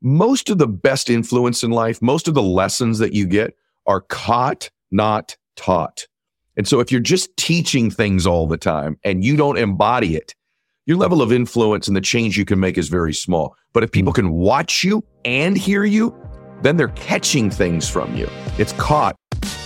most of the best influence in life, most of the lessons that you get are caught, not taught. And so if you're just teaching things all the time and you don't embody it, your level of influence and the change you can make is very small. But if people hmm. can watch you and hear you, then they're catching things from you. It's caught.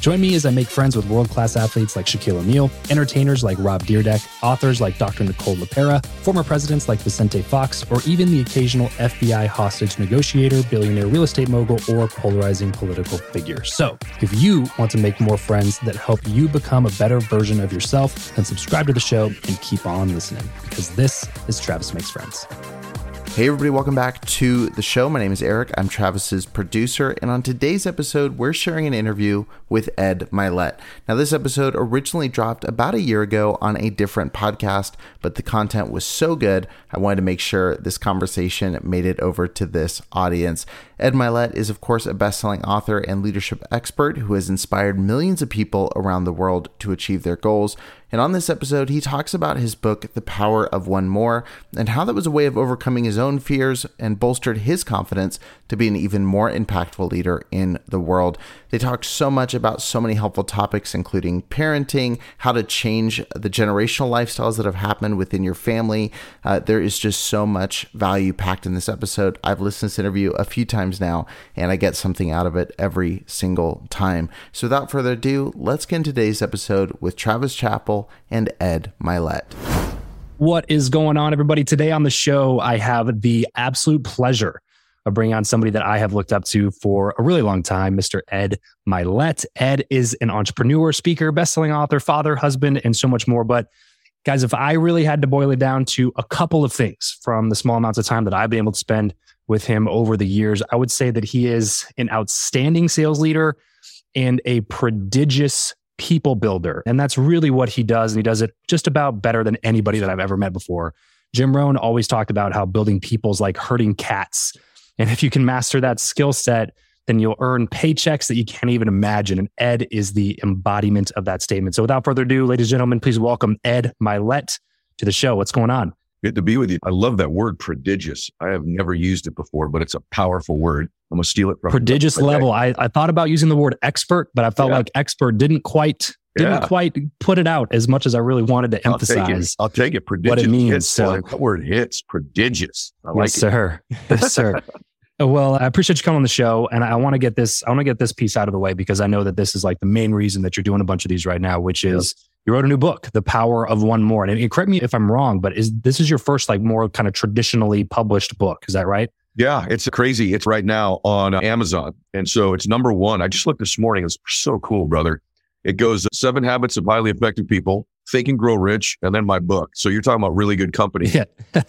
Join me as I make friends with world class athletes like Shaquille O'Neal, entertainers like Rob Dyrdek, authors like Dr. Nicole LePera, former presidents like Vicente Fox, or even the occasional FBI hostage negotiator, billionaire real estate mogul, or polarizing political figure. So, if you want to make more friends that help you become a better version of yourself, then subscribe to the show and keep on listening because this is Travis Makes Friends. Hey, everybody, welcome back to the show. My name is Eric. I'm Travis's producer. And on today's episode, we're sharing an interview with Ed Mylett. Now, this episode originally dropped about a year ago on a different podcast, but the content was so good, I wanted to make sure this conversation made it over to this audience. Ed Mylett is, of course, a best selling author and leadership expert who has inspired millions of people around the world to achieve their goals. And on this episode, he talks about his book, The Power of One More, and how that was a way of overcoming his own fears and bolstered his confidence to be an even more impactful leader in the world. They talk so much about so many helpful topics, including parenting, how to change the generational lifestyles that have happened within your family. Uh, there is just so much value packed in this episode. I've listened to this interview a few times now, and I get something out of it every single time. So without further ado, let's get into today's episode with Travis Chappell and Ed Mylett. What is going on, everybody? Today on the show, I have the absolute pleasure of bringing on somebody that I have looked up to for a really long time, Mr. Ed Mylett. Ed is an entrepreneur, speaker, best-selling author, father, husband, and so much more. But guys, if I really had to boil it down to a couple of things from the small amounts of time that I've been able to spend with him over the years, I would say that he is an outstanding sales leader and a prodigious people builder. And that's really what he does. And he does it just about better than anybody that I've ever met before. Jim Rohn always talked about how building people is like herding cats. And if you can master that skill set, then you'll earn paychecks that you can't even imagine. And Ed is the embodiment of that statement. So without further ado, ladies and gentlemen, please welcome Ed Mylett to the show. What's going on? Good to be with you. I love that word prodigious. I have never used it before, but it's a powerful word. I'm going to steal it from prodigious level. I, I thought about using the word expert, but I felt yeah. like expert didn't quite didn't yeah. quite put it out as much as I really wanted to emphasize. I'll take it. I'll take it. Prodigious. What it means. Hits, so, that word hits prodigious. I like yes, sir. Yes, sir. Well, I appreciate you coming on the show, and I want to get this. I want to get this piece out of the way because I know that this is like the main reason that you're doing a bunch of these right now, which is. You wrote a new book, "The Power of One More." And, correct me if I'm wrong, but is this is your first like more kind of traditionally published book? Is that right? Yeah, it's crazy. It's right now on Amazon, and so it's number one. I just looked this morning. It's so cool, brother. It goes Seven Habits of Highly Effective People, Think and Grow Rich, and then my book. So you're talking about really good company. Yeah.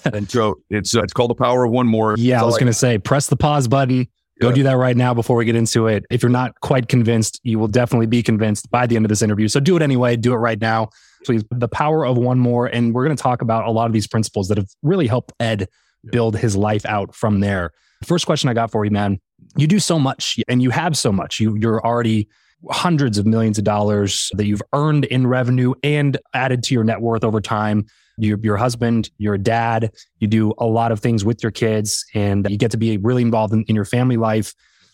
and so it's uh, it's called The Power of One More. Yeah, I was going to say press the pause button. Go do that right now before we get into it. If you're not quite convinced, you will definitely be convinced by the end of this interview. So do it anyway. Do it right now. Please. The power of one more. And we're going to talk about a lot of these principles that have really helped Ed build his life out from there. First question I got for you, man. You do so much and you have so much. You, you're already hundreds of millions of dollars that you've earned in revenue and added to your net worth over time. You're your husband, you're dad, you do a lot of things with your kids, and you get to be really involved in, in your family life.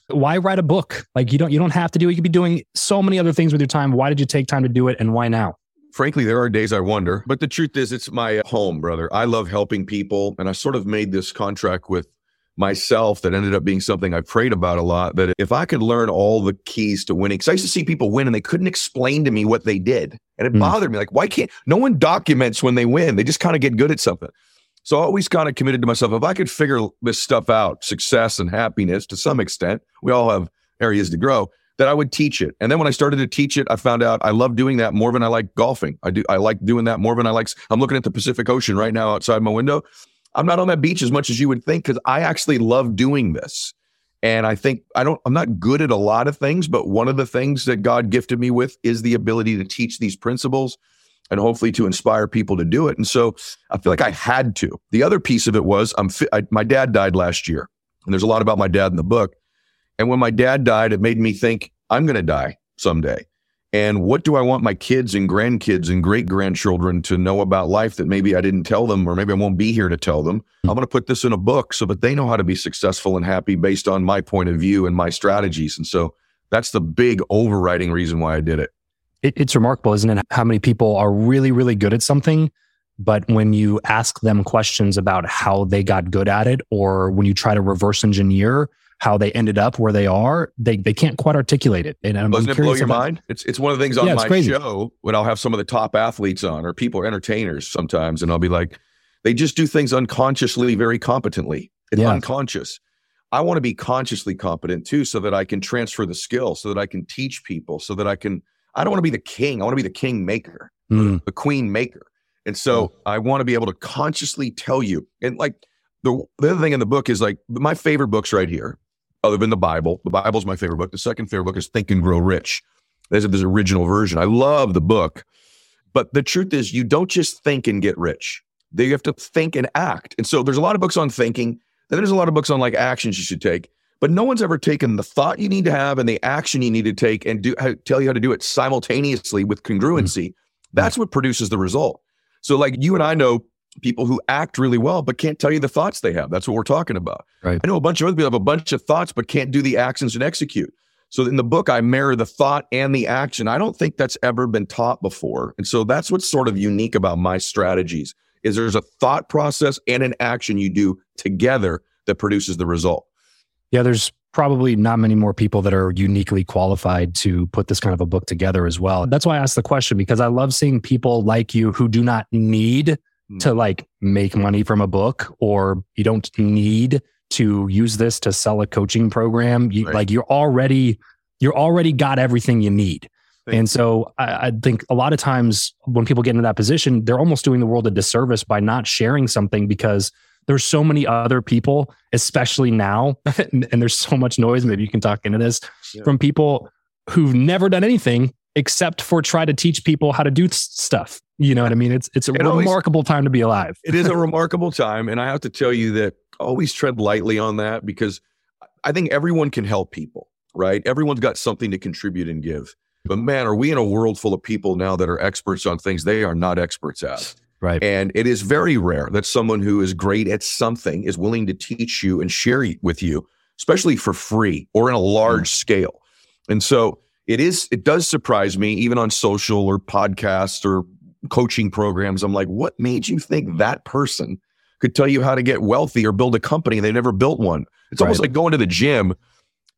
Why write a book? Like you don't you don't have to do it. You could be doing so many other things with your time. Why did you take time to do it and why now? Frankly, there are days I wonder, but the truth is it's my home, brother. I love helping people and I sort of made this contract with myself that ended up being something I prayed about a lot. That if I could learn all the keys to winning, because I used to see people win and they couldn't explain to me what they did. And it mm. bothered me. Like, why can't no one documents when they win? They just kind of get good at something. So I always kind of committed to myself if I could figure this stuff out, success and happiness to some extent, we all have areas to grow, that I would teach it. And then when I started to teach it, I found out I love doing that more than I like golfing. I do I like doing that more than I like I'm looking at the Pacific Ocean right now outside my window. I'm not on that beach as much as you would think because I actually love doing this. And I think I don't, I'm not good at a lot of things, but one of the things that God gifted me with is the ability to teach these principles and hopefully to inspire people to do it. And so I feel like I had to. The other piece of it was I'm fi- I, my dad died last year. And there's a lot about my dad in the book. And when my dad died, it made me think I'm going to die someday. And what do I want my kids and grandkids and great grandchildren to know about life that maybe I didn't tell them, or maybe I won't be here to tell them? Hmm. I'm going to put this in a book so that they know how to be successful and happy based on my point of view and my strategies. And so that's the big overriding reason why I did it. it. It's remarkable, isn't it? How many people are really, really good at something, but when you ask them questions about how they got good at it, or when you try to reverse engineer how they ended up where they are, they they can't quite articulate it. And I'm doesn't it blow your about, mind? It's it's one of the things on yeah, my crazy. show when I'll have some of the top athletes on or people or entertainers sometimes, and I'll be like, they just do things unconsciously, very competently. It's yeah. unconscious. I want to be consciously competent too, so that I can transfer the skill, so that I can teach people, so that I can. I don't want to be the king. I want to be the king maker, mm. the queen maker. And so I want to be able to consciously tell you. And like the, the other thing in the book is like my favorite books right here other than the Bible. The Bible's my favorite book. The second favorite book is Think and Grow Rich. There's this original version. I love the book. But the truth is, you don't just think and get rich. You have to think and act. And so there's a lot of books on thinking. Then there's a lot of books on like actions you should take. But no one's ever taken the thought you need to have and the action you need to take and do tell you how to do it simultaneously with congruency. Mm-hmm. That's what produces the result. So like you and I know people who act really well but can't tell you the thoughts they have. That's what we're talking about. Right. I know a bunch of other people have a bunch of thoughts but can't do the actions and execute. So in the book, I mirror the thought and the action. I don't think that's ever been taught before. And so that's what's sort of unique about my strategies is there's a thought process and an action you do together that produces the result. Yeah, there's probably not many more people that are uniquely qualified to put this kind of a book together as well. That's why I asked the question because I love seeing people like you who do not need. To like make money from a book or you don't need to use this to sell a coaching program. You, right. Like you're already, you're already got everything you need. Thank and so I, I, think a lot of times when people get into that position, they're almost doing the world a disservice by not sharing something because there's so many other people, especially now, and, and, there's so much noise. Maybe you can talk into this yeah. from people who've never done anything except for try to teach people how to do stuff. You know what I mean? It's it's a it remarkable always, time to be alive. it is a remarkable time, and I have to tell you that always tread lightly on that because I think everyone can help people, right? Everyone's got something to contribute and give. But man, are we in a world full of people now that are experts on things they are not experts at? Right. And it is very rare that someone who is great at something is willing to teach you and share it with you, especially for free or in a large mm. scale. And so it is it does surprise me even on social or podcasts or coaching programs. I'm like what made you think mm-hmm. that person could tell you how to get wealthy or build a company? They never built one. It's right. almost like going to the gym.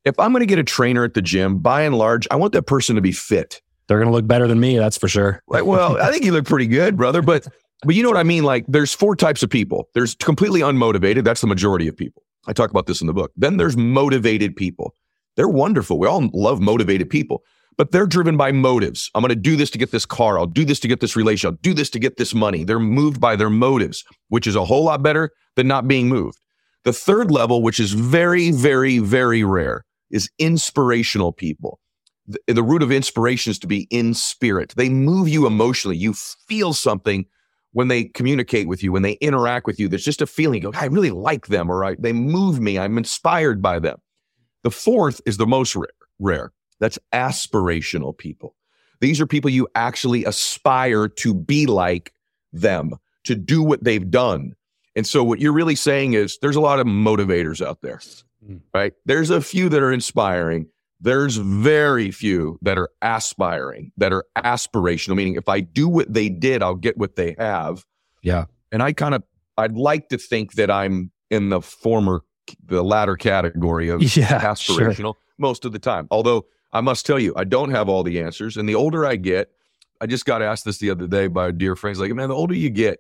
If i'm going to get a trainer at the gym by and large i want that person to be fit. They're going to look better than me that's for sure. Like well i think you look pretty good brother but but you know what i mean? Like there's four types of people. There's completely unmotivated that's the majority of people. I talk about this in the book. Then there's motivated people. They're wonderful. We all love motivated people, but they're driven by motives. I'm going to do this to get this car. I'll do this to get this relation. I'll do this to get this money. They're moved by their motives, which is a whole lot better than not being moved. The third level, which is very, very, very rare, is inspirational people. The, the root of inspiration is to be in spirit. They move you emotionally. You feel something when they communicate with you, when they interact with you. There's just a feeling. You go, I really like them, or I, they move me. I'm inspired by them. The fourth is the most rare, rare. That's aspirational people. These are people you actually aspire to be like them, to do what they've done. And so what you're really saying is there's a lot of motivators out there, mm. right? There's a few that are inspiring. There's very few that are aspiring, that are aspirational, meaning if I do what they did, I'll get what they have. Yeah. And I kind of, I'd like to think that I'm in the former the latter category of yeah, aspirational sure. most of the time. Although I must tell you, I don't have all the answers. And the older I get, I just got asked this the other day by a dear friend. He's like, man, the older you get,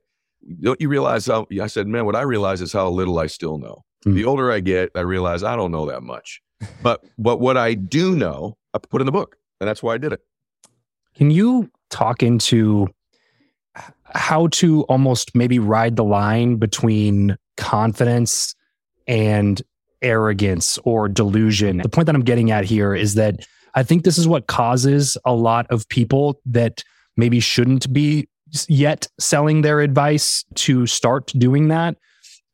don't you realize how, I said, man, what I realize is how little I still know. Mm. The older I get, I realize I don't know that much. but, but what I do know, I put in the book. And that's why I did it. Can you talk into how to almost maybe ride the line between confidence and arrogance or delusion. The point that I'm getting at here is that I think this is what causes a lot of people that maybe shouldn't be yet selling their advice to start doing that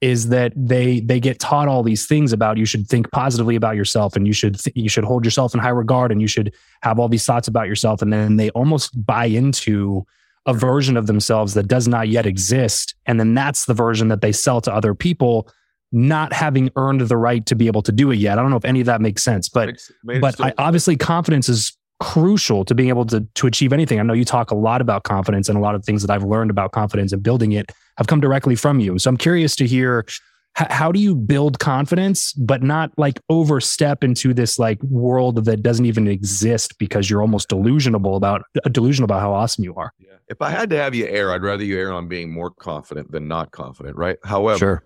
is that they they get taught all these things about you should think positively about yourself and you should th- you should hold yourself in high regard and you should have all these thoughts about yourself. And then they almost buy into a version of themselves that does not yet exist. And then that's the version that they sell to other people not having earned the right to be able to do it yet i don't know if any of that makes sense but but I, obviously confidence is crucial to being able to to achieve anything. I know you talk a lot about confidence and a lot of things that I've learned about confidence and building it have come directly from you. So I'm curious to hear h- how do you build confidence but not like overstep into this like world that doesn't even exist because you're almost delusional about uh, delusional about how awesome you are. Yeah. If I had to have you err, I'd rather you err on being more confident than not confident, right? However, sure.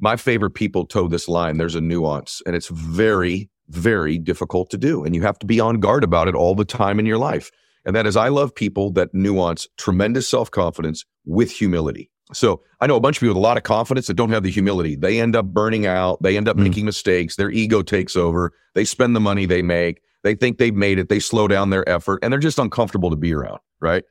My favorite people toe this line. There's a nuance and it's very very difficult to do. And you have to be on guard about it all the time in your life. And that is, I love people that nuance tremendous self confidence with humility. So I know a bunch of people with a lot of confidence that don't have the humility. They end up burning out. They end up mm. making mistakes. Their ego takes over. They spend the money they make. They think they've made it. They slow down their effort and they're just uncomfortable to be around. Right.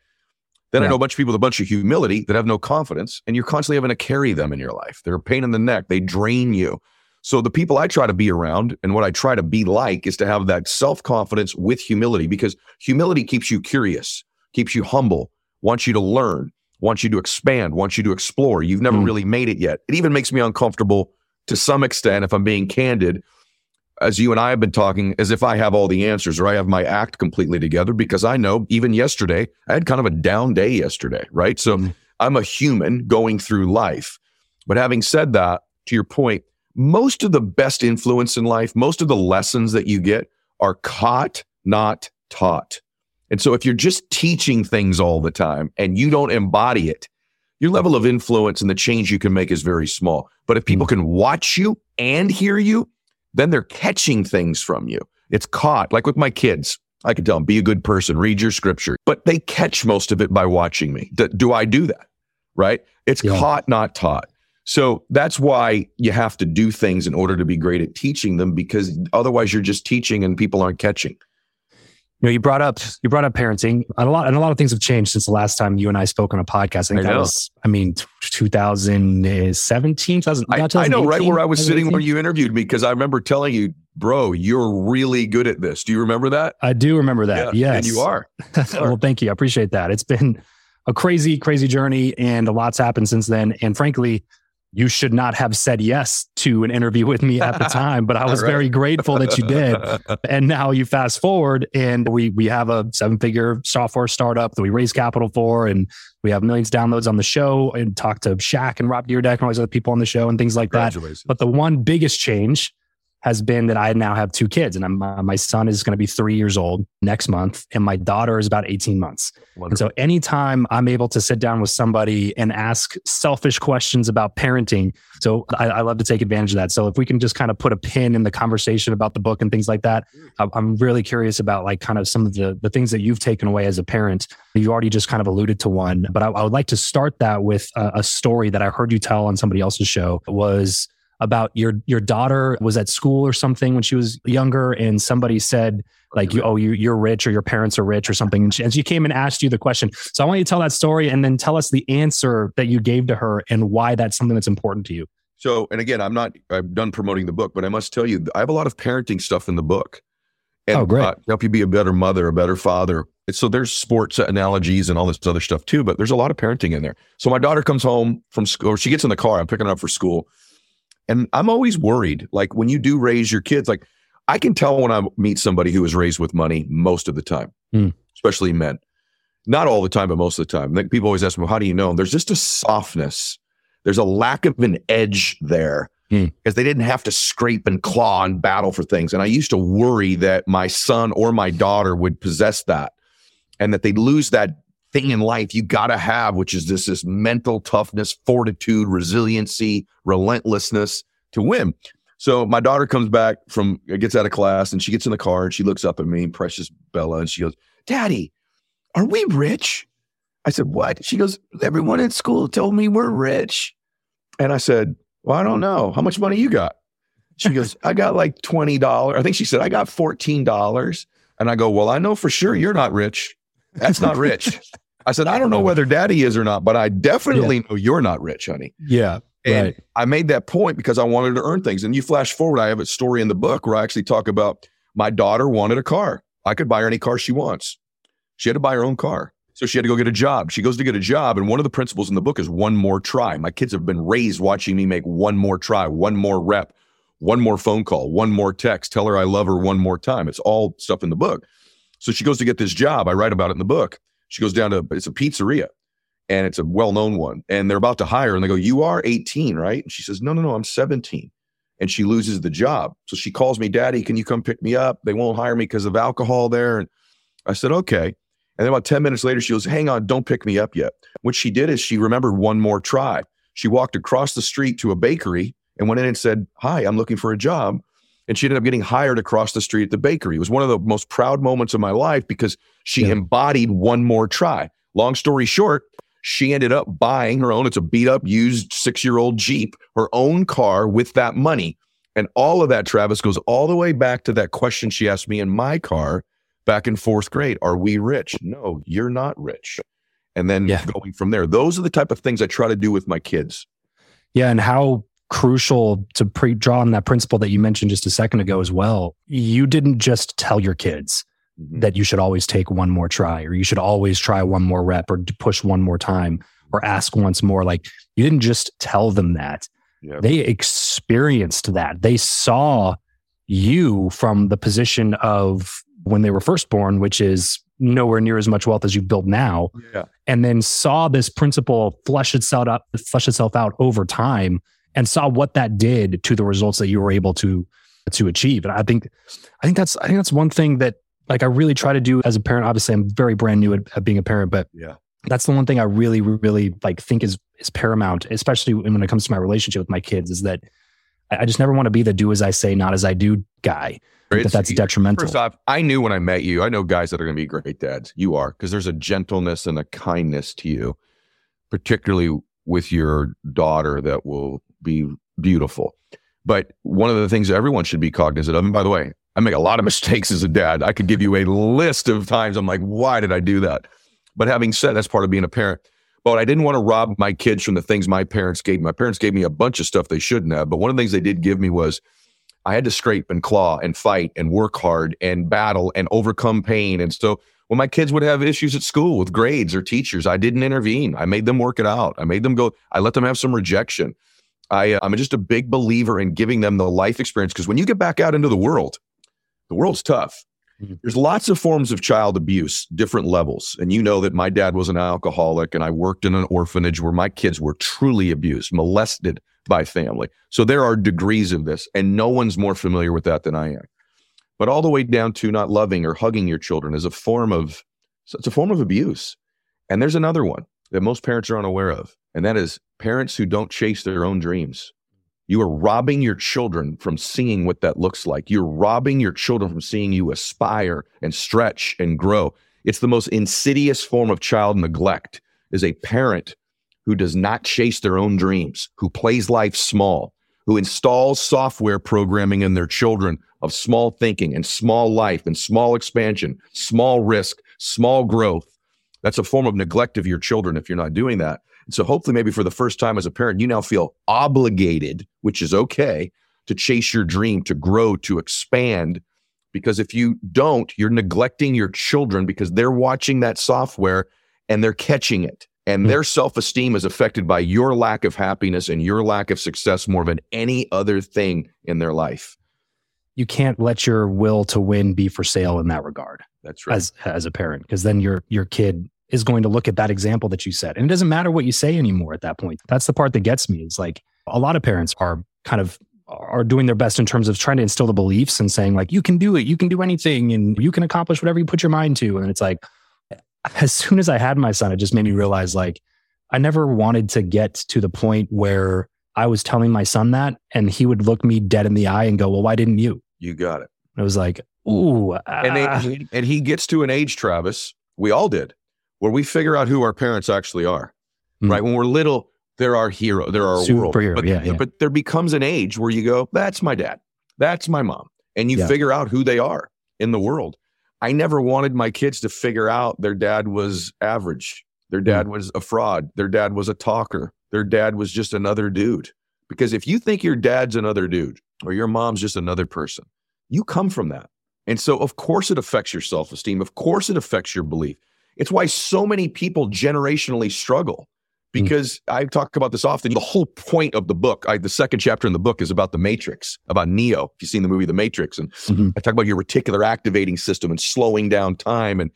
Then yeah. I know a bunch of people with a bunch of humility that have no confidence and you're constantly having to carry them in your life. They're a pain in the neck. They drain you. So the people I try to be around and what I try to be like is to have that self confidence with humility because humility keeps you curious, keeps you humble, wants you to learn, wants you to expand, wants you to explore. You've never mm. really made it yet. It even makes me uncomfortable to some extent, if I'm being candid, as you and I have been talking, as if I have all the answers or I have my act completely together because I know even yesterday, I had kind of a down day yesterday, right? So mm. I'm a human going through life. But having said that, to your point, most of the best influence in life, most of the lessons that you get are caught, not taught. And so if you're just teaching things all the time and you don't embody it, your level of influence and the change you can make is very small. But if people can watch you and hear you, then they're catching things from you. It's caught. Like with my kids, I can tell them, be a good person, read your scripture, but they catch most of it by watching me. D- do I do that? Right? It's yeah. caught, not taught. So that's why you have to do things in order to be great at teaching them because otherwise you're just teaching and people aren't catching. You know, you brought up you brought up parenting. And a lot and a lot of things have changed since the last time you and I spoke on a podcast. I think I that know. was I mean 2017, 2000, I, I know right where I was sitting when you interviewed me because I remember telling you, bro, you're really good at this. Do you remember that? I do remember that. Yeah, yes. And you are. well, thank you. I appreciate that. It's been a crazy, crazy journey and a lot's happened since then. And frankly, you should not have said yes to an interview with me at the time, but I was right. very grateful that you did. and now you fast forward and we we have a seven figure software startup that we raise capital for and we have millions of downloads on the show and talk to Shaq and Rob Dyrdek and all these other people on the show and things like that. But the one biggest change has been that I now have two kids, and I'm, uh, my son is going to be three years old next month, and my daughter is about 18 months. Wonderful. And so, anytime I'm able to sit down with somebody and ask selfish questions about parenting, so I, I, love to take advantage of that. So, if we can just kind of put a pin in the conversation about the book and things like that, I'm really curious about like kind of some of the the things that you've taken away as a parent. You already just kind of alluded to one, but I, I would like to start that with a, a story that I heard you tell on somebody else's show. Was about your your daughter was at school or something when she was younger, and somebody said like, you, "Oh, you you're rich, or your parents are rich, or something," and she, and she came and asked you the question. So I want you to tell that story, and then tell us the answer that you gave to her and why that's something that's important to you. So, and again, I'm not I'm done promoting the book, but I must tell you, I have a lot of parenting stuff in the book. And, oh, great! Uh, help you be a better mother, a better father. So there's sports analogies and all this other stuff too, but there's a lot of parenting in there. So my daughter comes home from school, or she gets in the car. I'm picking her up for school, and I'm always worried, like when you do raise your kids, like I can tell when I meet somebody who was raised with money most of the time, mm. especially men. Not all the time, but most of the time. Like people always ask me, well, how do you know? There's just a softness. There's a lack of an edge there because mm. they didn't have to scrape and claw and battle for things. And I used to worry that my son or my daughter would possess that and that they'd lose that thing in life you got to have, which is this, this mental toughness, fortitude, resiliency, relentlessness to win. So my daughter comes back from, gets out of class and she gets in the car and she looks up at me, precious Bella, and she goes, Daddy, are we rich? I said, What? She goes, Everyone at school told me we're rich. And I said, Well, I don't know. How much money you got? She goes, I got like $20. I think she said, I got $14. And I go, Well, I know for sure you're not rich. That's not rich. I said, I don't know whether daddy is or not, but I definitely yeah. know you're not rich, honey. Yeah. And Right. I made that point because I wanted to earn things. And you flash forward, I have a story in the book where I actually talk about my daughter wanted a car. I could buy her any car she wants. She had to buy her own car. So she had to go get a job. She goes to get a job. And one of the principles in the book is one more try. My kids have been raised watching me make one more try, one more rep, one more phone call, one more text, tell her I love her one more time. It's all stuff in the book. So she goes to get this job. I write about it in the book. She goes down to, it's a pizzeria and it's a well known one. And they're about to hire. And they go, You are 18, right? And she says, No, no, no, I'm 17. And she loses the job. So she calls me, Daddy, can you come pick me up? They won't hire me because of alcohol there. And I said, Okay. And then about 10 minutes later, she goes, Hang on, don't pick me up yet. What she did is she remembered one more try. She walked across the street to a bakery and went in and said, Hi, I'm looking for a job. And she ended up getting hired across the street at the bakery. It was one of the most proud moments of my life because she Yeah. embodied one more try. Long story short, she ended up buying her own, it's a beat up, used six year old Jeep, her own car with that money. And all of that, Travis, goes all the way back to that question she asked me in my car back in fourth grade Are we rich? No, you're not rich. And then Yeah. going from there, those are the type of things I try to do with my kids. Yeah, and how crucial to pre draw on that principle that you mentioned just a second ago as well. You didn't just tell your kids Mhm. that you should always take one more try or you should always try one more rep or push one more time or ask once more. Like you didn't just tell them that. Yeah. They experienced that. They saw you from the position of when they were first born, which is nowhere near as much wealth as you've built now Yeah. and then saw this principle flesh itself out flesh itself out over time and saw what that did to the results that you were able to to achieve and i think i think that's i think that's one thing that like i really try to do as a parent obviously i'm very brand new at, at being a parent but Yeah. that's the one thing i really really like think is is paramount especially when it comes to my relationship with my kids is that i, I just never want to be the do as i say not as i do guy that that's detrimental First off, I knew when I met you, I know guys that are going to be great dads. You are, because there's a gentleness and a kindness to you, particularly with your daughter that will be beautiful. But one of the things everyone should be cognizant of, and by the way, I make a lot of mistakes as a dad. I could give you a list of times I'm like, why did I do that? But having said that's part of being a parent. But I didn't want to rob my kids from the things my parents gave me. My parents gave me a bunch of stuff they shouldn't have. But one of the things they did give me was I had to scrape and claw and fight and work hard and battle and overcome pain. And so when my kids would have issues at school with grades or teachers, I didn't intervene. I made them work it out. I made them go, I let them have some rejection. I, uh, I'm just a big believer in giving them the life experience because when you get back out into the world, the world's tough. Mhm. There's lots of forms of child abuse, different levels. And you know that my dad was an alcoholic and I worked in an orphanage where my kids were truly abused, molested by family. So there are degrees of this, and no one's more familiar with that than I am. But all the way down to not loving or hugging your children is a form of it's a form of abuse. And there's another one that most parents are unaware of, and that is parents who don't chase their own dreams. You are robbing your children from seeing what that looks like. You're robbing your children from seeing you aspire and stretch and grow. It's the most insidious form of child neglect is a parent who does not chase their own dreams, who plays life small, who installs software programming in their children of small thinking and small life and small expansion, small risk, small growth. That's a form of neglect of your children if you're not doing that. So hopefully maybe for the first time as a parent, you now feel obligated, which is okay, to chase your dream, to grow, to expand. Because if you don't, you're neglecting your children because they're watching that software and they're catching it. And Hmm. their self esteem is affected by your lack of happiness and your lack of success more than any other thing in their life. you can't let your will to win be for sale in that regard That's right. as as a parent because then your your kid is going to look at that example that you set. And it doesn't matter what you say anymore at that point. That's the part that gets me is like a lot of parents are kind of are doing their best in terms of trying to instill the beliefs and saying like you can do it. You can do anything and you can accomplish whatever you put your mind to. And it's like as soon as i had my son it just made me realize like i never wanted to get to the point where i was telling my son that and he would look me dead in the eye and go well why didn't you? You got it. it was like, ooh, And, ah. they, and he gets to an age, Travis, we all did, where we figure out who our parents actually are. Mm. Right. When we're little, they're our hero. They're our world. Superhero, But, yeah, yeah. but there becomes an age where you go, that's my dad. That's my mom. And you Yeah. figure out who they are in the world. I never wanted my kids to figure out their dad was average. Their Hmm. dad was a fraud. Their dad was a talker. Their dad was just another dude. Because if you think your dad's another dude or your mom's just another person, you come from that. And so, of course, it affects your self esteem. Of course, it affects your belief. It's why so many people generationally struggle Hmm. because. I talk about this often. The whole point of the book, I, the second chapter in the book is about the Matrix, about Neo. If you've seen the movie The Matrix, and mm-hmm. I talk about your reticular activating system and slowing down time and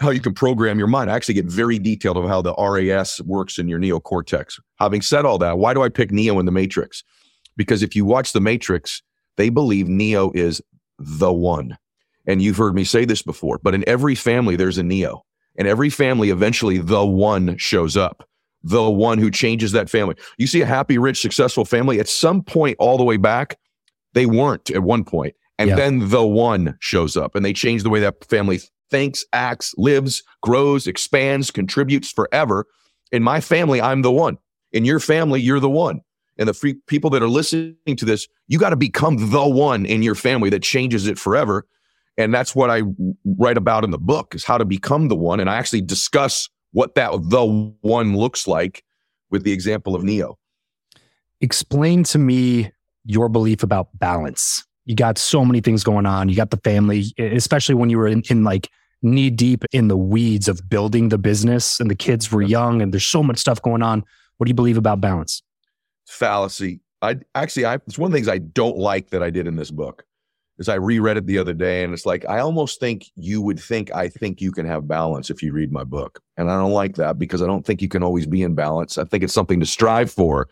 how you can program your mind. I actually get very detailed of how the RAS works in your neocortex. Having said all that, why do I pick Neo in The Matrix? Because if you watch The Matrix, they believe Neo is the one. And you've heard me say this before, but in every family, there's a Neo. In every family, eventually the one shows up the one who changes that family. You see a happy, rich, successful family at some point all the way back, they weren't at one point. And yeah. then the one shows up and they change the way that family thinks, acts, lives, grows, expands, contributes forever. In my family, I'm the one. In your family, you're the one. And the free people that are listening to this, you got to become the one in your family that changes it forever. And that's what I write about in the book is how to become the one. And I actually discuss what that the one looks like with the example of Neo. Explain to me your belief about balance. You got so many things going on. You got the family, especially when you were in, in like knee deep in the weeds of building the business and the kids were young and there's so much stuff going on. What do you believe about balance? Fallacy. I actually, I, it's one of the things I don't like that I did in this book is I reread it the other day and it's like, I almost think you would think I think you can have balance if you read my book. And I don't like that because I don't think you can always be in balance. I think it's something to strive for,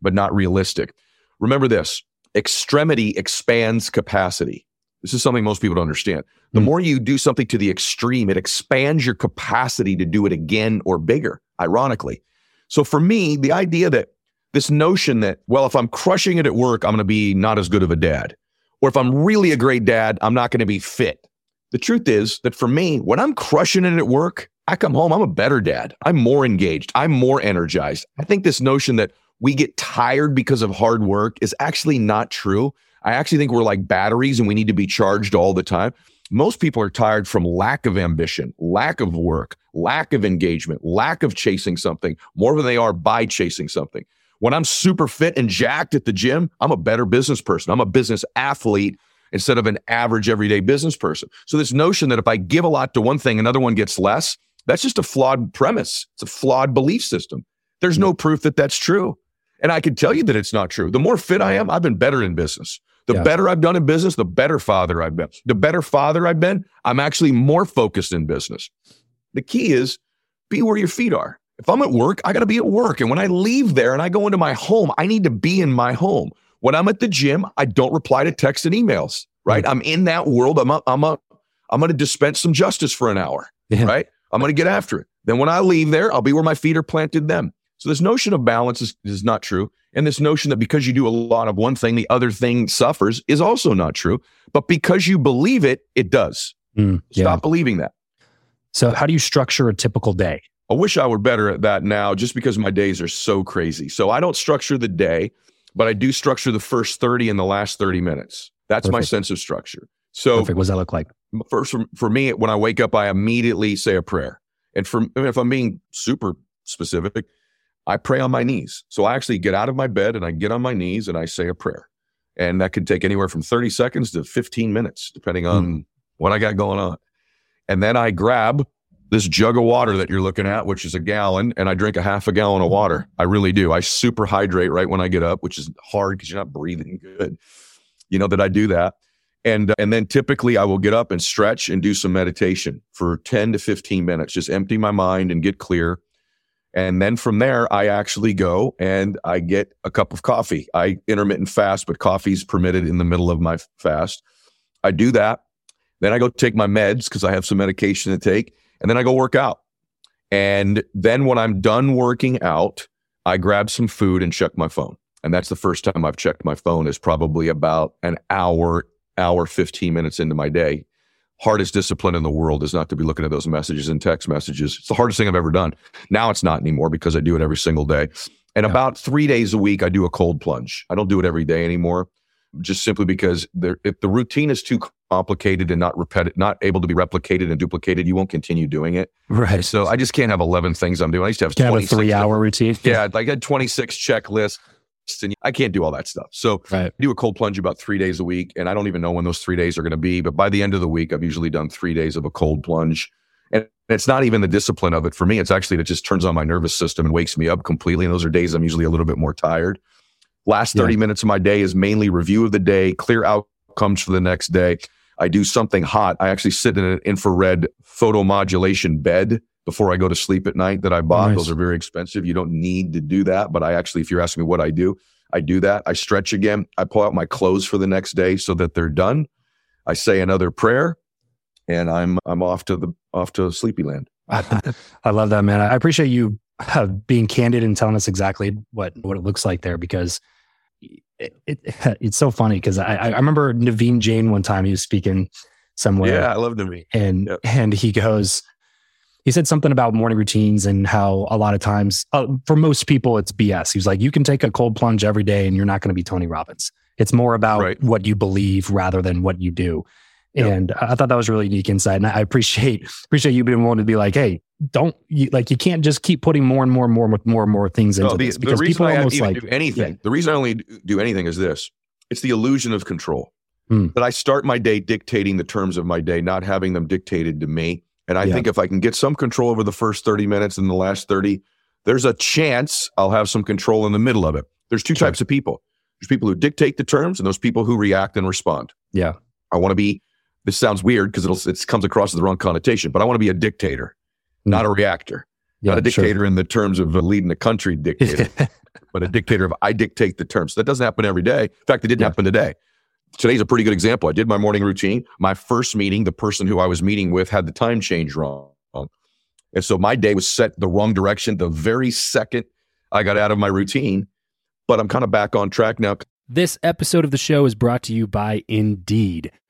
but not realistic. Remember this extremity expands capacity. This is something most people don't understand. The mm more you do something to the extreme, it expands your capacity to do it again or bigger, ironically. So for me, the idea that this notion that, well, if I'm crushing it at work, I'm going to be not as good of a dad or if I'm really a great dad, I'm not going to be fit. The truth is that for me, when I'm crushing it at work, I come home, I'm a better dad. I'm more engaged. I'm more energized. I think this notion that we get tired because of hard work is actually not true. I actually think we're like batteries and we need to be charged all the time. Most people are tired from lack of ambition, lack of work, lack of engagement, lack of chasing something more than they are by chasing something. When I'm super fit and jacked at the gym, I'm a better business person. I'm a business athlete instead of an average everyday business person. So this notion that if I give a lot to one thing, another one gets less, that's just a flawed premise. It's a flawed belief system. There's no proof that that's true. And I can tell you that it's not true. The more fit I am, I've been better in business. The yeah. better I've done in business, the better father I've been. The better father I've been, I'm actually more focused in business. The key is be where your feet are. If I'm at work, I got to be at work. And when I leave there and I go into my home, I need to be in my home. When I'm at the gym, I don't reply to texts and emails, right? Mm-hmm. I'm in that world. I'm a, I'm a, I'm going to dispense some justice for an hour, yeah. right? I'm going to get after it. Then when I leave there, I'll be where my feet are planted then. So this notion of balance is, is not true. And this notion that because you do a lot of one thing, the other thing suffers is also not true. But because you believe it, it does. Mm, yeah. Stop believing that. So how do you structure a typical day? I wish I were better at that now just because my days are so crazy. So I don't structure the day, but I do structure the first 30 and the last 30 minutes. That's Perfect. my sense of structure. So Perfect. what does that look like? First, for, for me, when I wake up, I immediately say a prayer. And for if I'm being super specific, I pray on my knees. So I actually get out of my bed and I get on my knees and I say a prayer. And that can take anywhere from 30 seconds to 15 minutes, depending on mm. what I got going on. And then I grab this jug of water that you're looking at, which is a gallon, and I drink a half a gallon of water. I really do. I super hydrate right when I get up, which is hard because you're not breathing good. You know that I do that. And, uh, and then typically I will get up and stretch and do some meditation for 10 to 15 minutes, just empty my mind and get clear. And then from there, I actually go and I get a cup of coffee. I intermittent fast, but coffee's permitted in the middle of my fast. I do that. Then I go take my meds because I have some medication to take and then I go work out. And then when I'm done working out, I grab some food and check my phone. And that's the first time I've checked my phone is probably about an hour, hour, 15 minutes into my day. Hardest discipline in the world is not to be looking at those messages and text messages. It's the hardest thing I've ever done. Now it's not anymore because I do it every single day. And yeah. about three days a week, I do a cold plunge. I don't do it every day anymore just simply because if the routine is too complicated and not repetitive, not able to be replicated and duplicated, you won't continue doing it. Right. So I just can't have 11 things I'm doing. I used to have, have a three hour routine. Yeah. Like I had 26 checklists. and I can't do all that stuff. So Right. I do a cold plunge about three days a week, and I don't even know when those three days are going to be. But by the end of the week, I've usually done three days of a cold plunge. And it's not even the discipline of it for me. It's actually that just turns on my nervous system and wakes me up completely. And those are days I'm usually a little bit more tired. Last Yeah. 30 minutes of my day is mainly review of the day, clear outcomes for the next day. I do something hot. I actually sit in an infrared photomodulation bed before I go to sleep at night that I bought. Nice. Those are very expensive. You don't need to do that. But I actually, if you're asking me what I do, I do that. I stretch again. I pull out my clothes for the next day so that they're done. I say another prayer and I'm I'm off to the off to sleepy land. I love that, man. I appreciate you uh, being candid and telling us exactly what what it looks like there because it, it it's so funny because I I remember Naveen Jain one time he was speaking somewhere Yeah, I love to me. and Yep. and he goes he said something about morning routines and how a lot of times uh, for most people it's bs he was like you can take a cold plunge every day and you're not going to be tony robbins it's more about Right. what you believe rather than what you do Yep. and i thought that was really unique insight and i appreciate appreciate you being willing to be like hey don't you like you can't just keep putting more and more and more with more and more things into No, the, this the because reason people I almost like do anything, the reason I only do anything is this: it's the illusion of control. Hmm. That I start my day dictating the terms of my day, not having them dictated to me. And I Yeah. think if I can get some control over the first thirty minutes and the last thirty, there's a chance I'll have some control in the middle of it. There's two Sure. types of people. There's people who dictate the terms, and those people who react and respond. yeah I want to be. This sounds weird because it'll it comes across as the wrong connotation, but I want to be a dictator. Not a reactor. yeah not a sure. dictator in the terms of leading a country dictator, but a dictator of I dictate the terms. That doesn't happen every day. In fact, it didn't Yeah. happen today. Today's a pretty good example. I did my morning routine. My first meeting, the person who I was meeting with had the time change wrong. And so my day was set the wrong direction the very second I got out of my routine. But I'm kind of back on track now. This episode of the show is brought to you by Indeed.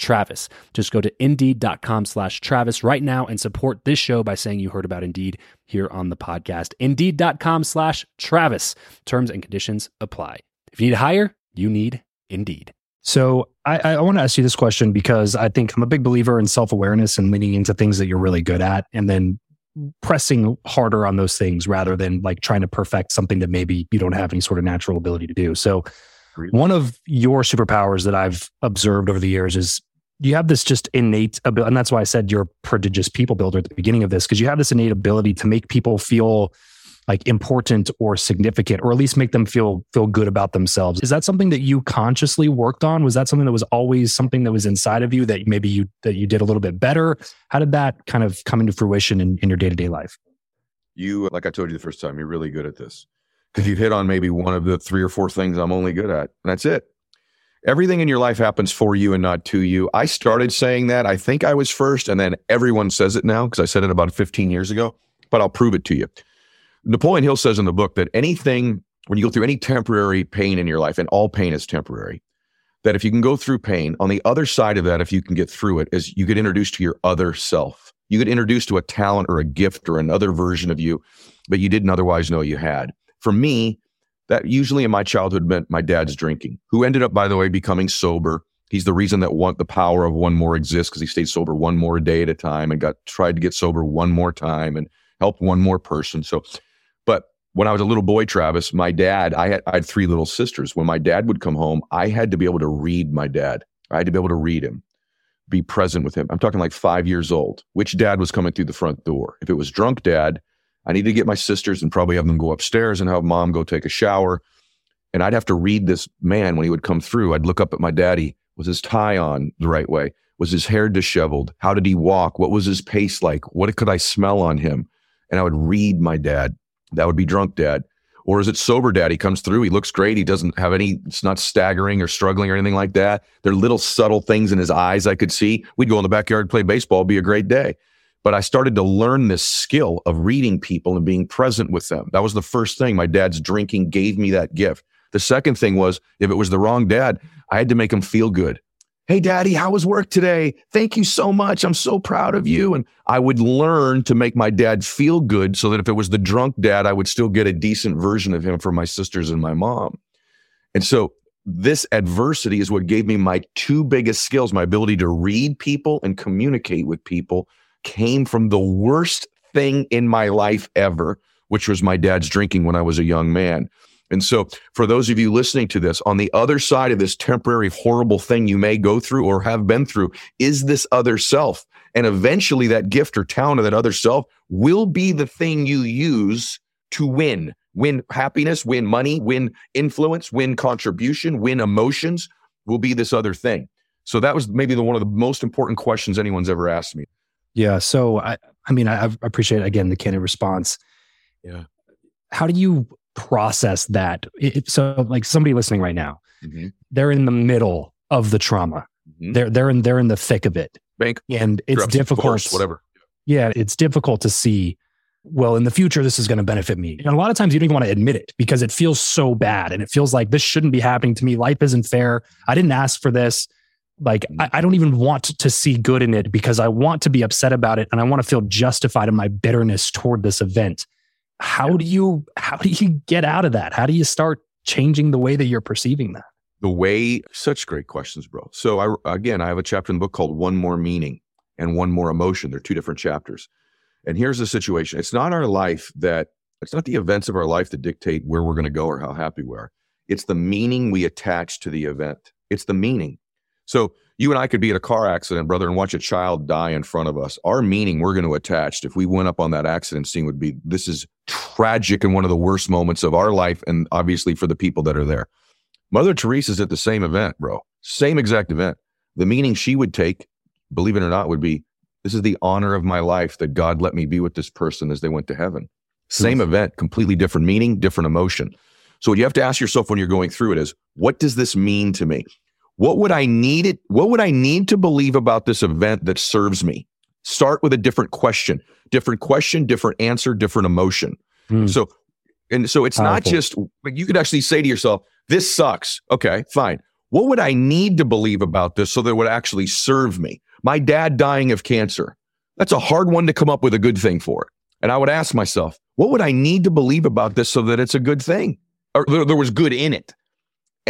Travis. Just go to indeed.com slash Travis right now and support this show by saying you heard about Indeed here on the podcast. Indeed.com slash Travis. Terms and conditions apply. If you need to hire, you need Indeed. So I, I want to ask you this question because I think I'm a big believer in self awareness and leaning into things that you're really good at, and then pressing harder on those things rather than like trying to perfect something that maybe you don't have any sort of natural ability to do. So one of your superpowers that I've observed over the years is you have this just innate ability, and that's why I said you're a prodigious people builder at the beginning of this because you have this innate ability to make people feel like important or significant or at least make them feel feel good about themselves is that something that you consciously worked on was that something that was always something that was inside of you that maybe you that you did a little bit better how did that kind of come into fruition in, in your day-to-day life You, like I told you the first time, you're really good at this because you've hit on maybe one of the three or four things I'm only good at. And that's it. Everything in your life happens for you and not to you. I started saying that. I think I was first, and then everyone says it now because I said it about 15 years ago, but I'll prove it to you. Napoleon Hill says in the book that anything when you go through any temporary pain in your life, and all pain is temporary, that if you can go through pain, on the other side of that, if you can get through it, is you get introduced to your other self. You get introduced to a talent or a gift or another version of you that you didn't otherwise know you had. For me, that usually in my childhood meant my dad's drinking, who ended up, by the way, becoming sober. He's the reason that one, the power of one more exists because he stayed sober one more day at a time and got tried to get sober one more time and helped one more person. So, but when I was a little boy, Travis, my dad, I had, I had three little sisters. When my dad would come home, I had to be able to read my dad. I had to be able to read him, be present with him. I'm talking like five years old. Which dad was coming through the front door? If it was drunk dad, I need to get my sisters and probably have them go upstairs and have mom go take a shower. And I'd have to read this man when he would come through. I'd look up at my daddy. Was his tie on the right way? Was his hair disheveled? How did he walk? What was his pace like? What could I smell on him? And I would read my dad that would be drunk dad. Or is it sober dad? He comes through, he looks great. He doesn't have any, it's not staggering or struggling or anything like that. There are little subtle things in his eyes I could see. We'd go in the backyard, play baseball, be a great day. But I started to learn this skill of reading people and being present with them. That was the first thing. My dad's drinking gave me that gift. The second thing was if it was the wrong dad, I had to make him feel good. Hey, daddy, how was work today? Thank you so much. I'm so proud of you. And I would learn to make my dad feel good so that if it was the drunk dad, I would still get a decent version of him for my sisters and my mom. And so this adversity is what gave me my two biggest skills my ability to read people and communicate with people came from the worst thing in my life ever, which was my dad's drinking when I was a young man. And so, for those of you listening to this, on the other side of this temporary, horrible thing you may go through or have been through is this other self. And eventually, that gift or talent of that other self will be the thing you use to win win happiness, win money, win influence, win contribution, win emotions will be this other thing. So, that was maybe the, one of the most important questions anyone's ever asked me. Yeah. So, I, I mean, I, I appreciate again the candid response. Yeah. How do you process that. It, so, like somebody listening right now, mm-hmm. they're in the middle of the trauma. Mm-hmm. They're they're in they're in the thick of it. Bank and it's difficult. Course, whatever. Yeah, it's difficult to see. Well, in the future, this is going to benefit me. And a lot of times, you don't even want to admit it because it feels so bad, and it feels like this shouldn't be happening to me. Life isn't fair. I didn't ask for this. Like. I, I don't even want to see good in it because I want to be upset about it, and I want to feel justified in my bitterness toward this event. How do you how do you get out of that? How do you start changing the way that you're perceiving that? The way such great questions bro. So i again i have a chapter in the book called one more meaning and one more emotion. They're two different chapters. And here's the situation. It's not our life that it's not the events of our life that dictate where we're going to go or how happy we are. It's the meaning we attach to the event. It's the meaning so you and I could be in a car accident, brother, and watch a child die in front of us. Our meaning we're going to attach if we went up on that accident scene would be this is tragic and one of the worst moments of our life, and obviously for the people that are there. Mother Teresa's at the same event, bro. Same exact event. The meaning she would take, believe it or not, would be this is the honor of my life that God let me be with this person as they went to heaven. Same hmm. event, completely different meaning, different emotion. So what you have to ask yourself when you're going through it is, what does this mean to me? What would I need it? What would I need to believe about this event that serves me? Start with a different question, different question, different answer, different emotion. Mm. So, and so it's Powerful. not just like you could actually say to yourself, this sucks. Okay, fine. What would I need to believe about this so that it would actually serve me? My dad dying of cancer. That's a hard one to come up with a good thing for. And I would ask myself, what would I need to believe about this so that it's a good thing? Or there was good in it.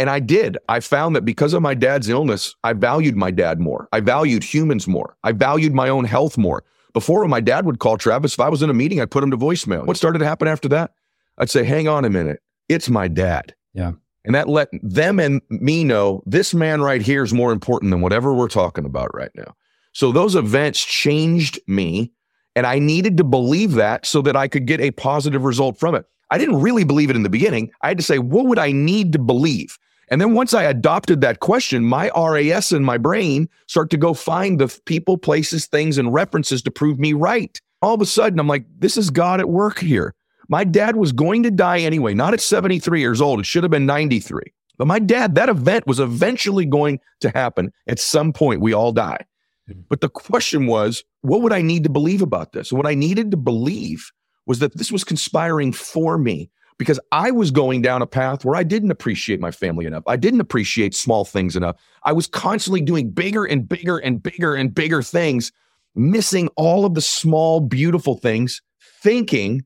And I did. I found that because of my dad's illness, I valued my dad more. I valued humans more. I valued my own health more. Before, when my dad would call Travis, if I was in a meeting, I'd put him to voicemail. What started to happen after that? I'd say, hang on a minute. It's my dad. Yeah. And that let them and me know this man right here is more important than whatever we're talking about right now. So those events changed me. And I needed to believe that so that I could get a positive result from it. I didn't really believe it in the beginning. I had to say, what would I need to believe? And then once I adopted that question, my RAS in my brain start to go find the people, places, things, and references to prove me right. All of a sudden, I'm like, this is God at work here. My dad was going to die anyway, not at 73 years old. It should have been 93. But my dad, that event was eventually going to happen. At some point, we all die. Mm-hmm. But the question was, what would I need to believe about this? What I needed to believe was that this was conspiring for me because I was going down a path where I didn't appreciate my family enough. I didn't appreciate small things enough. I was constantly doing bigger and bigger and bigger and bigger things, missing all of the small, beautiful things, thinking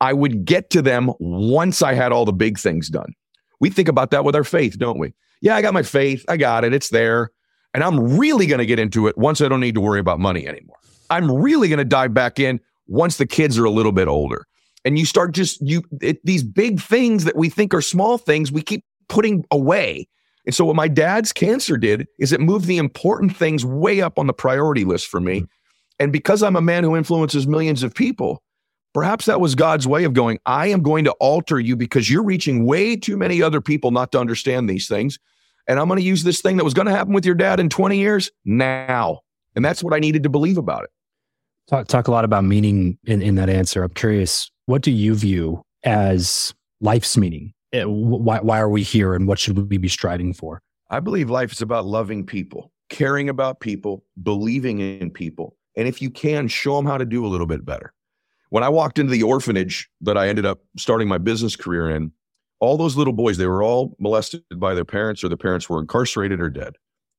I would get to them once I had all the big things done. We think about that with our faith, don't we? Yeah, I got my faith. I got it. It's there. And I'm really going to get into it once I don't need to worry about money anymore. I'm really going to dive back in once the kids are a little bit older. And you start just you it, these big things that we think are small things, we keep putting away. And so what my dad's cancer did is it moved the important things way up on the priority list for me. Mm-hmm. And because I'm a man who influences millions of people, perhaps that was God's way of going, I am going to alter you because you're reaching way too many other people not to understand these things. And I'm going to use this thing that was going to happen with your dad in 20 years now. And that's what I needed to believe about it. Talk, talk a lot about meaning in, in that answer. I'm curious, what do you view as life's meaning? Eh, why, why are we here and what should we be striving for? I believe life is about loving people, caring about people, believing in people. And if you can, show them how to do a little bit better. When I walked into the orphanage that I ended up starting my business career in, all those little boys, they were all molested by their parents or their parents were incarcerated or dead.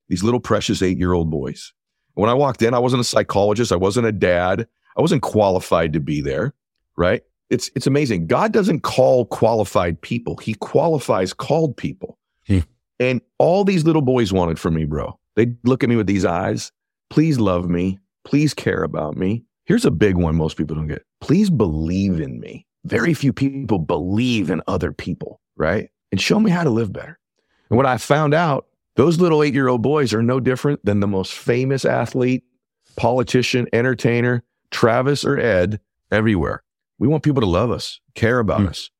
These little precious eight year old boys. When I walked in, I wasn't a psychologist. I wasn't a dad. I wasn't qualified to be there, right? It's it's amazing. God doesn't call qualified people. He qualifies called people. Hmm. And all these little boys wanted from me, bro. They'd look at me with these eyes. Please love me. Please care about me. Here's a big one most people don't get. Please believe in me. Very few people believe in other people, right? And show me how to live better. And what I found out those little eight year old boys are no different than the most famous athlete, politician, entertainer, Travis or Ed, everywhere. We want people to love us, care about mm. us,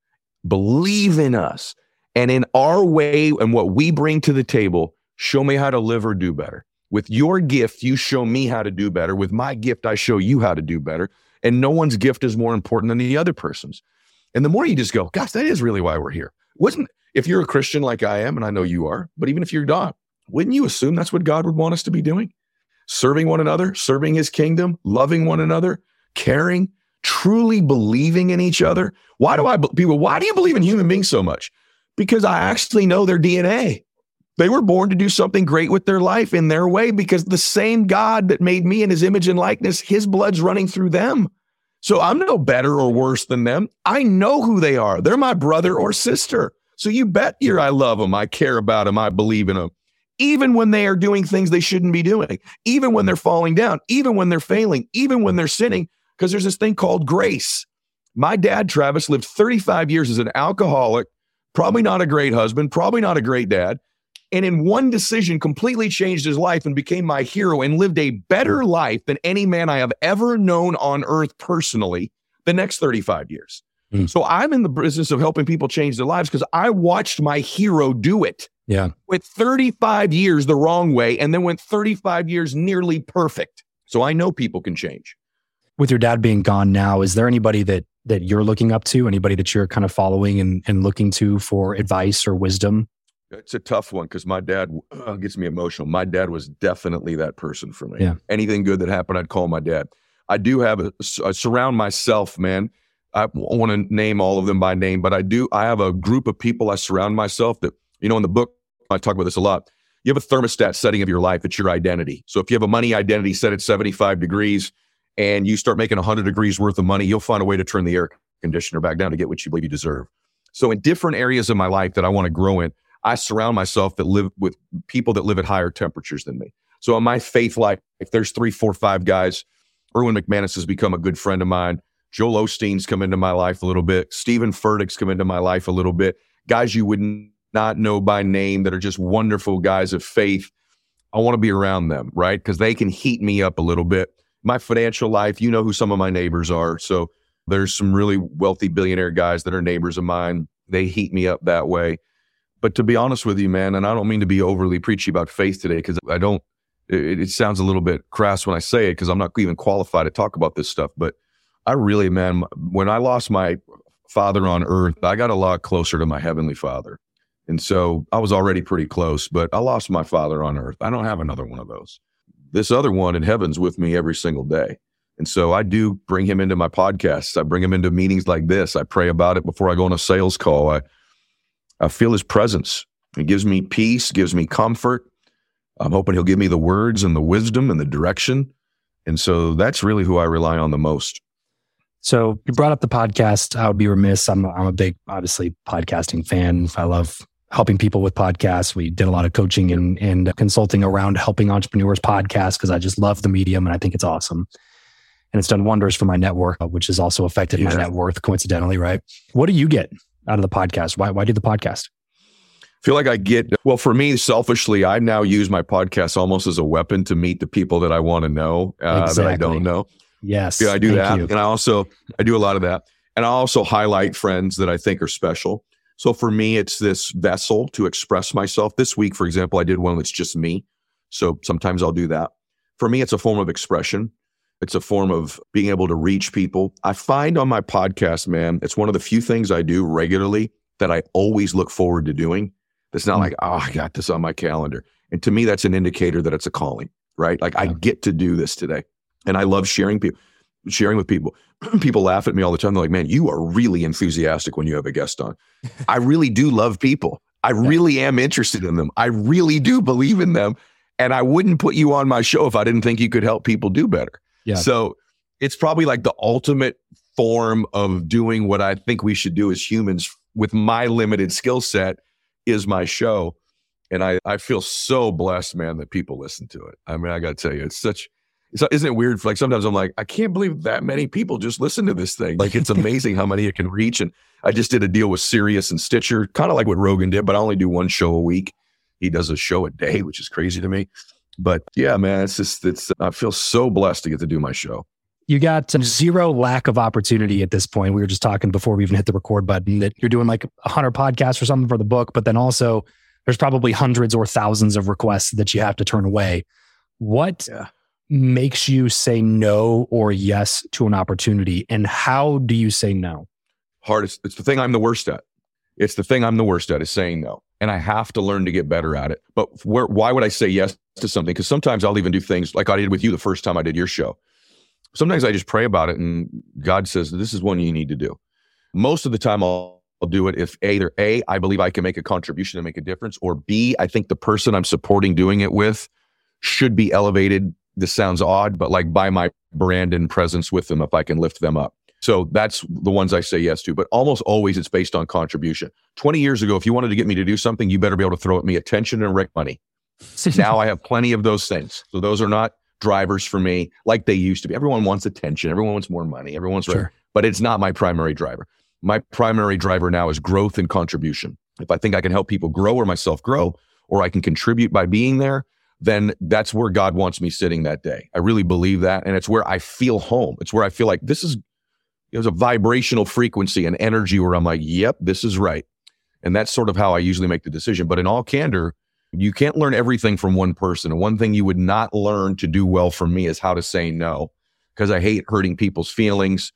believe in us, and in our way and what we bring to the table, show me how to live or do better. With your gift, you show me how to do better. With my gift, I show you how to do better. And no one's gift is more important than the other person's. And the more you just go, gosh, that is really why we're here. Wasn't if you're a Christian like I am, and I know you are, but even if you're not, wouldn't you assume that's what God would want us to be doing? Serving one another, serving his kingdom, loving one another, caring, truly believing in each other. Why do I people, why do you believe in human beings so much? Because I actually know their DNA. They were born to do something great with their life in their way because the same God that made me in his image and likeness, his blood's running through them. So I'm no better or worse than them. I know who they are. They're my brother or sister. So you bet you're I love them, I care about them, I believe in them. Even when they are doing things they shouldn't be doing, even when they're falling down, even when they're failing, even when they're sinning, because there's this thing called grace. My dad, Travis, lived 35 years as an alcoholic, probably not a great husband, probably not a great dad. And in one decision, completely changed his life and became my hero and lived a better life than any man I have ever known on earth personally the next 35 years. Mm. So I'm in the business of helping people change their lives because I watched my hero do it. Yeah. Went 35 years the wrong way and then went 35 years nearly perfect. So I know people can change. With your dad being gone now, is there anybody that that you're looking up to, anybody that you're kind of following and, and looking to for advice or wisdom? It's a tough one because my dad uh, gets me emotional. My dad was definitely that person for me. Yeah. Anything good that happened, I'd call my dad. I do have a, I surround myself, man, I want to name all of them by name, but I do. I have a group of people I surround myself that, you know, in the book, I talk about this a lot. You have a thermostat setting of your life. It's your identity. So if you have a money identity set at 75 degrees and you start making 100 degrees worth of money, you'll find a way to turn the air conditioner back down to get what you believe you deserve. So in different areas of my life that I want to grow in, I surround myself that live with people that live at higher temperatures than me. So in my faith life, if there's three, four, five guys, Erwin McManus has become a good friend of mine. Joel Osteen's come into my life a little bit. Steven Furtick's come into my life a little bit. Guys you would not know by name that are just wonderful guys of faith. I want to be around them, right? Because they can heat me up a little bit. My financial life, you know who some of my neighbors are. So there's some really wealthy billionaire guys that are neighbors of mine. They heat me up that way. But to be honest with you, man, and I don't mean to be overly preachy about faith today because I don't, it, it sounds a little bit crass when I say it because I'm not even qualified to talk about this stuff. But I really, man, when I lost my father on earth, I got a lot closer to my heavenly father. And so I was already pretty close, but I lost my father on earth. I don't have another one of those. This other one in heaven's with me every single day. And so I do bring him into my podcasts. I bring him into meetings like this. I pray about it before I go on a sales call. I, I feel his presence. It gives me peace, gives me comfort. I'm hoping he'll give me the words and the wisdom and the direction. And so that's really who I rely on the most. So you brought up the podcast. I would be remiss. I'm, I'm a big, obviously, podcasting fan. I love helping people with podcasts. We did a lot of coaching and, and consulting around helping entrepreneurs podcast because I just love the medium and I think it's awesome. And it's done wonders for my network, which has also affected yeah. my net worth coincidentally, right? What do you get out of the podcast? Why, why do the podcast? feel like I get well for me selfishly. I now use my podcast almost as a weapon to meet the people that I want to know uh, exactly. that I don't know. Yes, yeah, I do that, you. and I also I do a lot of that, and I also highlight friends that I think are special. So for me, it's this vessel to express myself. This week, for example, I did one that's just me. So sometimes I'll do that. For me, it's a form of expression. It's a form of being able to reach people. I find on my podcast, man, it's one of the few things I do regularly that I always look forward to doing it's not mm. like, oh, I got this on my calendar. And to me, that's an indicator that it's a calling, right? Like. I get to do this today. And I love sharing people, sharing with people. people laugh at me all the time. They're like, man, you are really enthusiastic when you have a guest on. I really do love people. I really am interested in them. I really do believe in them. And I wouldn't put you on my show if I didn't think you could help people do better. Yeah. So it's probably like the ultimate form of doing what I think we should do as humans with my limited skill set is my show. And I, I feel so blessed, man, that people listen to it. I mean, I got to tell you, it's such, it's, isn't it weird? Like sometimes I'm like, I can't believe that many people just listen to this thing. Like it's amazing how many it can reach. And I just did a deal with Sirius and Stitcher, kind of like what Rogan did, but I only do one show a week. He does a show a day, which is crazy to me. But yeah, man, it's just, it's, I feel so blessed to get to do my show you got zero lack of opportunity at this point. We were just talking before we even hit the record button that you're doing like a hundred podcasts or something for the book, but then also there's probably hundreds or thousands of requests that you have to turn away. What yeah. Makes you say no or yes to an opportunity, and how do you say no? Hardest. It's the thing I'm the worst at. It's the thing I'm the worst at is saying no, and I have to learn to get better at it. But where, why would I say yes to something? Because sometimes I'll even do things like I did with you the first time I did your show sometimes I just pray about it and God says, this is one you need to do. Most of the time I'll, I'll do it if either A, I believe I can make a contribution and make a difference, or B, I think the person I'm supporting doing it with should be elevated. This sounds odd, but like by my brand and presence with them, if I can lift them up. So that's the ones I say yes to, but almost always it's based on contribution. 20 years ago, if you wanted to get me to do something, you better be able to throw at me attention and rec money. now I have plenty of those things. So those are not drivers for me like they used to be. Everyone wants attention, everyone wants more money, everyone's sure. but it's not my primary driver. My primary driver now is growth and contribution. If I think I can help people grow or myself grow, or I can contribute by being there, then that's where God wants me sitting that day. I really believe that. And it's where I feel home. It's where I feel like this is, there's a vibrational frequency and energy where I'm like, yep, this is right. And that's sort of how I usually make the decision. But in all candor, you can't learn everything from one person. And one thing you would not learn to do well from me is how to say no, because I hate hurting people's feelings.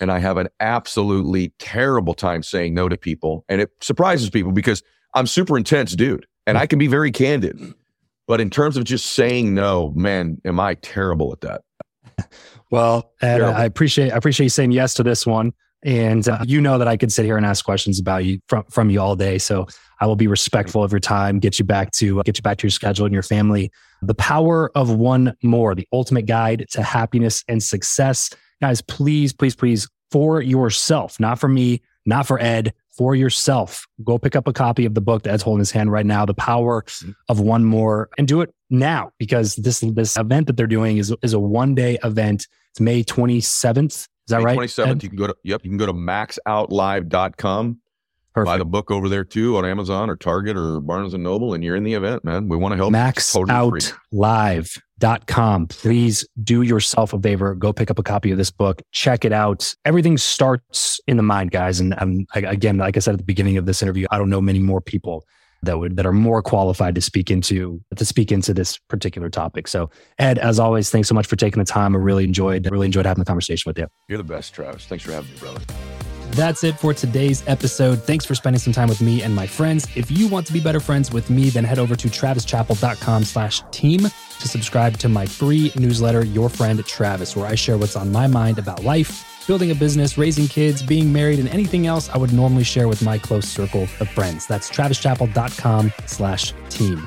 And I have an absolutely terrible time saying no to people. And it surprises people because I'm super intense dude and I can be very candid. But in terms of just saying no, man, am I terrible at that? Well, Ed, I appreciate I appreciate you saying yes to this one. And uh, you know that I could sit here and ask questions about you from, from you all day. So I will be respectful of your time, get you back to uh, get you back to your schedule and your family. The power of one more, the ultimate guide to happiness and success. Guys, please, please, please, for yourself, not for me, not for Ed, for yourself. Go pick up a copy of the book that Ed's holding his hand right now, The Power mm-hmm. of One More, and do it now because this this event that they're doing is, is a one day event. It's May 27th is that May right? 27th. You can go to, yep, you can go to maxoutlive.com. Perfect. Buy the book over there too on Amazon or Target or Barnes and Noble, and you're in the event, man. We want to help. Maxoutlive.com. Please do yourself a favor. Go pick up a copy of this book. Check it out. Everything starts in the mind, guys. And um, again, like I said at the beginning of this interview, I don't know many more people that would that are more qualified to speak into to speak into this particular topic. So, Ed, as always, thanks so much for taking the time. I really enjoyed really enjoyed having the conversation with you. You're the best, Travis. Thanks for having me, brother. That's it for today's episode. Thanks for spending some time with me and my friends. If you want to be better friends with me, then head over to travischappell.com slash team to subscribe to my free newsletter, Your Friend Travis, where I share what's on my mind about life, building a business, raising kids, being married, and anything else I would normally share with my close circle of friends. That's travischappell.com slash team.